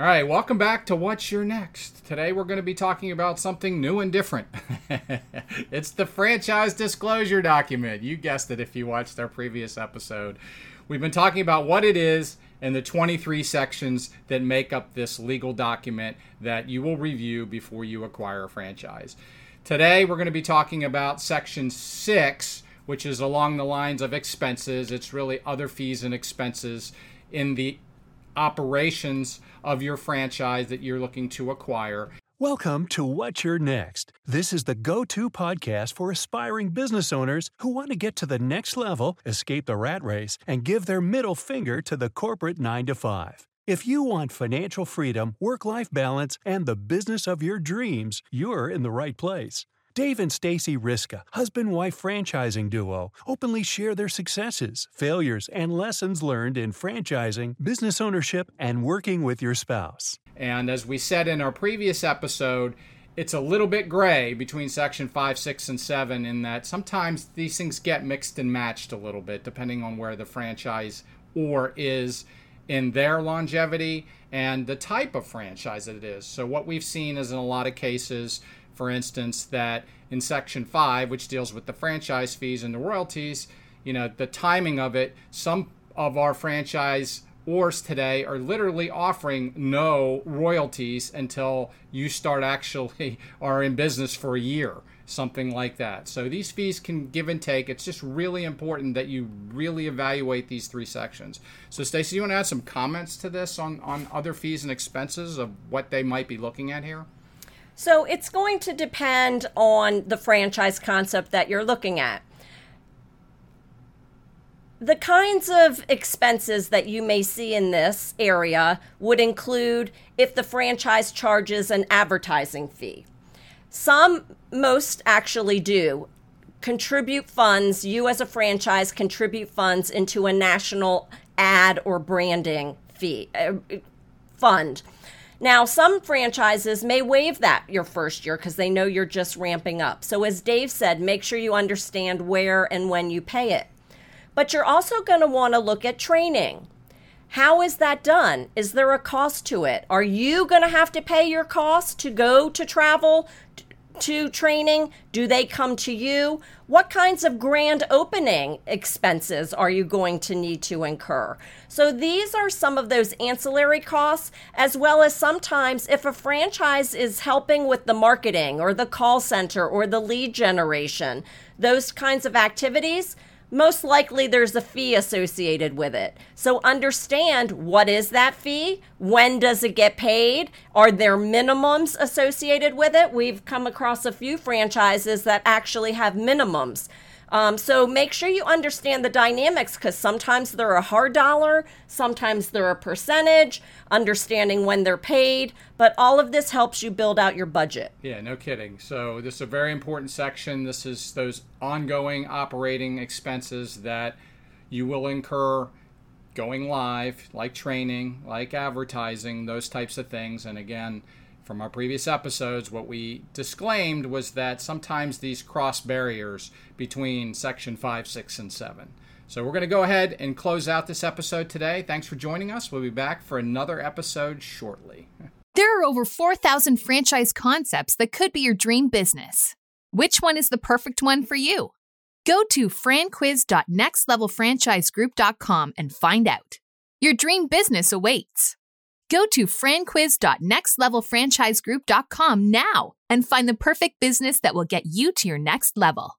All right, welcome back to What's Your Next. Today we're going to be talking about something new and different. it's the franchise disclosure document. You guessed it if you watched our previous episode. We've been talking about what it is and the 23 sections that make up this legal document that you will review before you acquire a franchise. Today we're going to be talking about section 6, which is along the lines of expenses. It's really other fees and expenses in the operations of your franchise that you're looking to acquire. Welcome to What's Your Next. This is the go to podcast for aspiring business owners who want to get to the next level, escape the rat race, and give their middle finger to the corporate 9 to 5. If you want financial freedom, work life balance, and the business of your dreams, you're in the right place. Dave and Stacy Riska, husband wife franchising duo, openly share their successes, failures, and lessons learned in franchising, business ownership, and working with your spouse. And as we said in our previous episode, it's a little bit gray between section 5, 6, and 7 in that sometimes these things get mixed and matched a little bit depending on where the franchise or is in their longevity and the type of franchise that it is. So, what we've seen is in a lot of cases, for instance, that in Section 5, which deals with the franchise fees and the royalties, you know, the timing of it, some of our franchise wars today are literally offering no royalties until you start actually are in business for a year something like that. So these fees can give and take. It's just really important that you really evaluate these three sections. So stacy you want to add some comments to this on on other fees and expenses of what they might be looking at here so it's going to depend on the franchise concept that you're looking at. The kinds of expenses that you may see in this area would include if the franchise charges an advertising fee. Some, most actually do contribute funds, you as a franchise contribute funds into a national ad or branding fee uh, fund. Now, some franchises may waive that your first year because they know you're just ramping up. So, as Dave said, make sure you understand where and when you pay it. But you're also going to want to look at training. How is that done? Is there a cost to it? Are you going to have to pay your cost to go to travel, to training? Do they come to you? What kinds of grand opening expenses are you going to need to incur? So, these are some of those ancillary costs, as well as sometimes if a franchise is helping with the marketing or the call center or the lead generation, those kinds of activities most likely there's a fee associated with it. So understand what is that fee? When does it get paid? Are there minimums associated with it? We've come across a few franchises that actually have minimums. Um, so make sure you understand the dynamics because sometimes they're a hard dollar, sometimes they're a percentage, understanding when they're paid, but all of this helps you build out your budget. Yeah, no kidding. So this is a very important section. This is those ongoing operating expenses that you will incur going live, like training, like advertising, those types of things. And again, from our previous episodes, what we disclaimed was that sometimes these cross barriers between section 5, 6, and 7. So we're going to go ahead and close out this episode today. Thanks for joining us. We'll be back for another episode shortly. There are over 4,000 franchise concepts that could be your dream business. Which one is the perfect one for you? Go to franquiz.nextlevelfranchisegroup.com and find out. Your dream business awaits. Go to franquiz.nextlevelfranchisegroup.com now and find the perfect business that will get you to your next level.